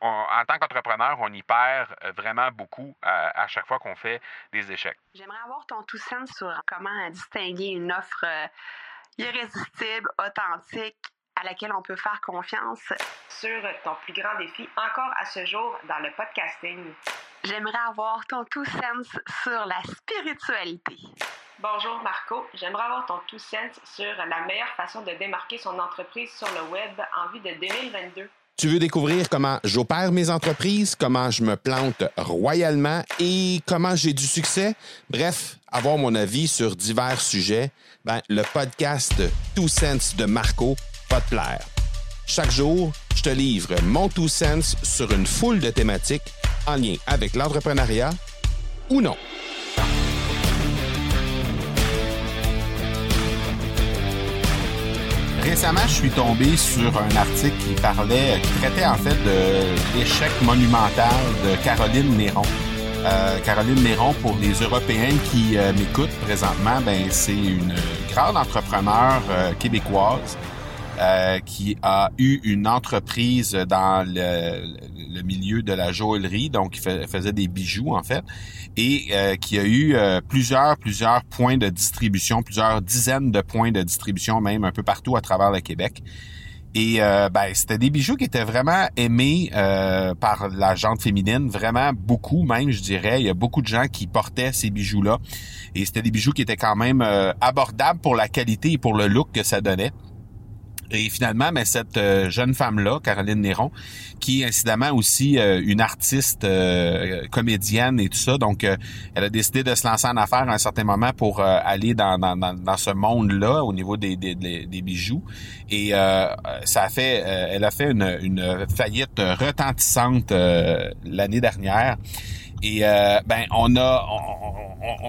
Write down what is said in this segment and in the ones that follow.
en tant qu'entrepreneur, on y perd vraiment beaucoup à, chaque fois qu'on fait des échecs. J'aimerais avoir ton tout sens sur comment distinguer une offre irrésistible, authentique, à laquelle on peut faire confiance. Sur ton plus grand défi encore à ce jour dans le podcasting. J'aimerais avoir ton tout sens sur la spiritualité. Bonjour Marco, j'aimerais avoir ton tout sens sur la meilleure façon de démarquer son entreprise sur le web en vue de 2022. Tu veux découvrir comment j'opère mes entreprises, comment je me plante royalement et comment j'ai du succès? Bref, avoir mon avis sur divers sujets, ben, le podcast Two Sense de Marco va te plaire. Chaque jour, je te livre mon Two Sense sur une foule de thématiques en lien avec l'entrepreneuriat ou non. Récemment, je suis tombé sur un article qui parlait, qui traitait en fait de l'échec monumental de Caroline Néron. Euh, Caroline Néron, pour les Européens qui euh, m'écoutent présentement, ben c'est une grande entrepreneure euh, québécoise euh, qui a eu une entreprise dans le, milieu de la joaillerie, donc qui faisait des bijoux en fait, et euh, qui a eu euh, plusieurs plusieurs points de distribution, plusieurs dizaines de points de distribution même un peu partout à travers le Québec. Et ben, c'était des bijoux qui étaient vraiment aimés par la gente féminine, vraiment beaucoup même, je dirais. Il y a beaucoup de gens qui portaient ces bijoux-là. Et c'était des bijoux qui étaient quand même abordables pour la qualité et pour le look que ça donnait. Et finalement, mais cette euh, jeune femme-là, Caroline Néron, qui est incidemment aussi euh, une artiste euh, comédienne et tout ça, donc elle a décidé de se lancer en affaires à un certain moment pour aller dans, dans, dans, ce monde-là au niveau des, des, des bijoux. Et ça a fait, elle a fait une, une faillite retentissante l'année dernière. Et ben on a,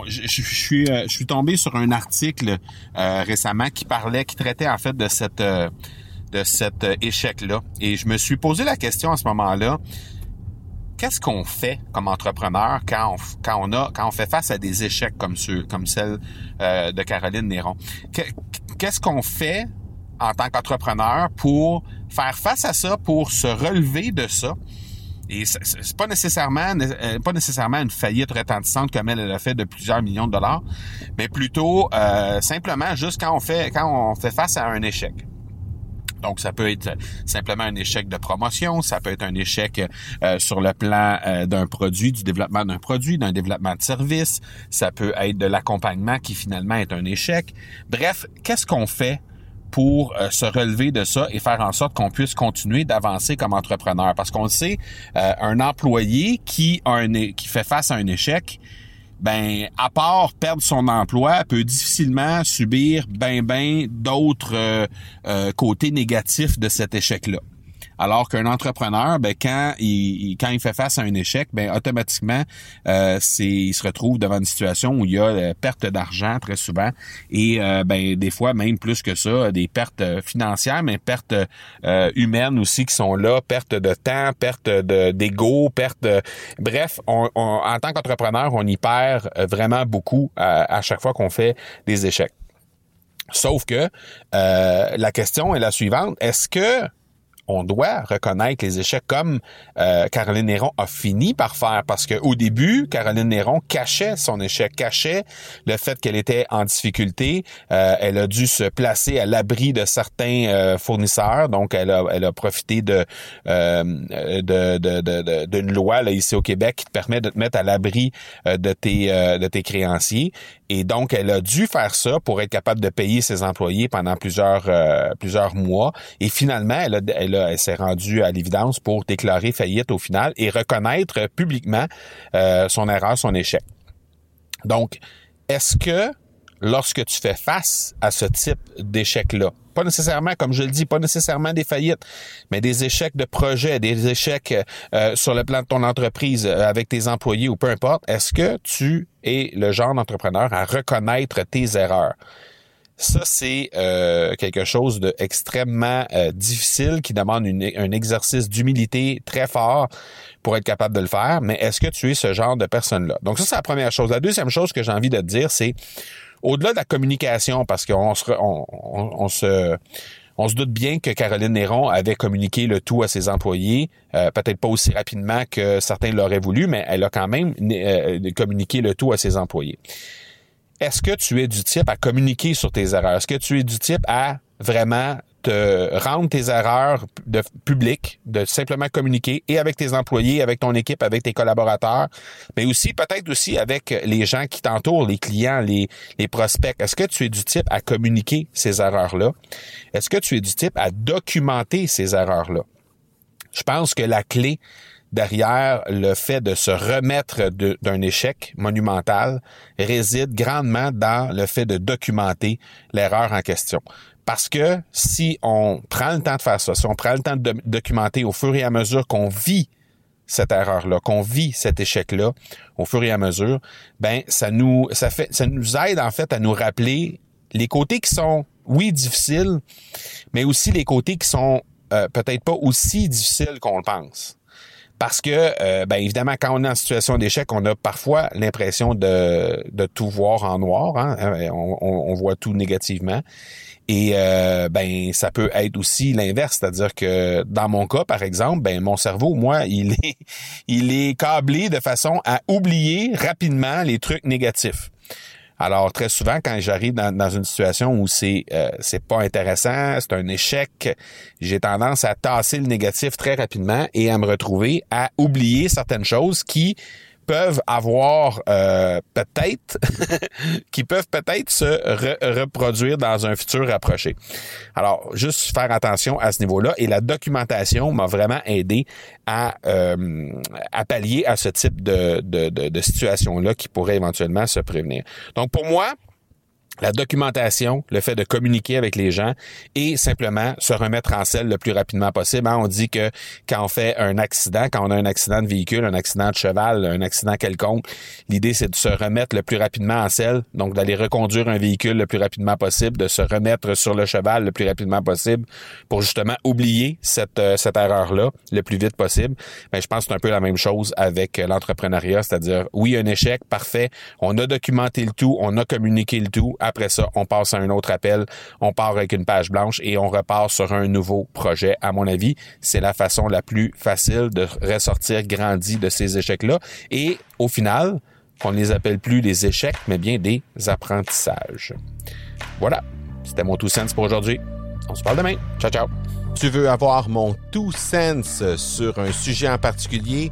je, suis, je suis tombé sur un article récemment qui parlait, qui traitait en fait de cette de cet échec-là. Et je me suis posé la question à ce moment-là, qu'est-ce qu'on fait comme entrepreneur quand on, quand on a quand on fait face à des échecs comme ceux comme celle euh, de Caroline Néron? Qu'est-ce qu'on fait en tant qu'entrepreneur pour faire face à ça, pour se relever de ça? Et c'est pas nécessairement euh, pas nécessairement une faillite retentissante comme elle, a fait de plusieurs millions de dollars, mais plutôt euh, simplement juste quand on fait quand on fait face à un échec. Donc, ça peut être simplement un échec de promotion, ça peut être un échec euh, sur le plan euh, d'un produit, du développement d'un produit, d'un développement de service, ça peut être de l'accompagnement qui finalement est un échec. Bref, qu'est-ce qu'on fait pour euh, se relever de ça et faire en sorte qu'on puisse continuer d'avancer comme entrepreneur. Parce qu'on le sait, un employé qui, un, qui fait face à un échec, ben à part perdre son emploi, peut difficilement subir ben ben d'autres euh, euh, côtés négatifs de cet échec-là. Alors qu'un entrepreneur, ben, quand il, quand il fait face à un échec, ben, automatiquement, euh, il se retrouve devant une situation où il y a euh, perte d'argent très souvent et euh, ben, des fois même plus que ça, des pertes euh, financières, mais pertes humaines aussi qui sont là, perte de temps, perte de, d'ego, perte bref, en tant qu'entrepreneur, on y perd vraiment beaucoup à chaque fois qu'on fait des échecs. Sauf que la question est la suivante est-ce que on doit reconnaître les échecs comme euh, Caroline Néron a fini par faire parce que au début, Caroline Néron cachait son échec, cachait le fait qu'elle était en difficulté. Euh, elle a dû se placer à l'abri de certains euh, fournisseurs, donc elle a, elle a profité de d'une de, de, de, loi là, ici au Québec qui te permet de te mettre à l'abri de tes de tes créanciers. Et donc, elle a dû faire ça pour être capable de payer ses employés pendant plusieurs plusieurs mois. Et finalement, elle a, elle elle s'est rendue à l'évidence pour déclarer faillite au final et reconnaître publiquement euh, son erreur, son échec. Donc, est-ce que lorsque tu fais face à ce type d'échec-là, pas nécessairement, comme je le dis, pas nécessairement des faillites, mais des échecs de projet, des échecs euh, sur le plan de ton entreprise euh, avec tes employés ou peu importe, est-ce que tu es le genre d'entrepreneur à reconnaître tes erreurs? Ça, c'est euh, quelque chose d'extrêmement euh, difficile qui demande un exercice d'humilité très fort pour être capable de le faire. Mais est-ce que tu es ce genre de personne-là? Donc ça, c'est la première chose. La deuxième chose que j'ai envie de te dire, c'est au-delà de la communication, parce qu'on se, on, se doute bien que Caroline Néron avait communiqué le tout à ses employés, euh, peut-être pas aussi rapidement que certains l'auraient voulu, mais elle a quand même euh, communiqué le tout à ses employés. Est-ce que tu es du type à communiquer sur tes erreurs? Est-ce que tu es du type à vraiment te rendre tes erreurs de publiques, de simplement communiquer et avec tes employés, avec ton équipe, avec tes collaborateurs, mais aussi peut-être aussi avec les gens qui t'entourent, les clients, les, les prospects. Est-ce que tu es du type à communiquer ces erreurs-là? Est-ce que tu es du type à documenter ces erreurs-là? Je pense que la clé derrière le fait de se remettre d'un échec monumental réside grandement dans le fait de documenter l'erreur en question. Parce que si on prend le temps de faire ça, si on prend le temps de documenter au fur et à mesure qu'on vit cette erreur-là, qu'on vit cet échec-là au fur et à mesure, ben ça nous ça fait ça nous aide en fait à nous rappeler les côtés qui sont oui difficiles, mais aussi les côtés qui sont euh, peut-être pas aussi difficiles qu'on le pense. Parce que, euh, ben évidemment, quand on est en situation d'échec, on a parfois l'impression de, de tout voir en noir. Hein? Euh, on, on, voit tout négativement. Et euh, ben ça peut être aussi l'inverse, c'est-à-dire que dans mon cas, par exemple, ben mon cerveau, moi, il est il est câblé de façon à oublier rapidement les trucs négatifs. Alors très souvent, quand j'arrive dans, une situation où c'est euh, c'est pas intéressant, c'est un échec, j'ai tendance à tasser le négatif très rapidement et à me retrouver à oublier certaines choses qui peuvent avoir euh, peut-être, qui peuvent peut-être se reproduire dans un futur rapproché. Alors, juste faire attention à ce niveau-là. Et la documentation m'a vraiment aidé à, euh, à pallier à ce type de, de, de, de situation-là qui pourrait éventuellement se prévenir. Donc, pour moi, la documentation, le fait de communiquer avec les gens et simplement se remettre en selle le plus rapidement possible. Hein, on dit que quand on fait un accident, quand on a un accident de véhicule, un accident de cheval, un accident quelconque, l'idée c'est de se remettre le plus rapidement en selle, donc d'aller reconduire un véhicule le plus rapidement possible, de se remettre sur le cheval le plus rapidement possible pour justement oublier cette, euh, cette erreur-là le plus vite possible. Mais je pense que c'est un peu la même chose avec l'entrepreneuriat, c'est-à-dire oui, un échec, parfait, on a documenté le tout, on a communiqué le tout, après ça, on passe à un autre appel, on part avec une page blanche et on repart sur un nouveau projet. À mon avis, c'est la façon la plus facile de ressortir grandi de ces échecs-là. Et au final, on ne les appelle plus des échecs, mais bien des apprentissages. Voilà, c'était mon tout sens pour aujourd'hui. On se parle demain. Ciao, ciao. Tu veux avoir mon tout sens sur un sujet en particulier?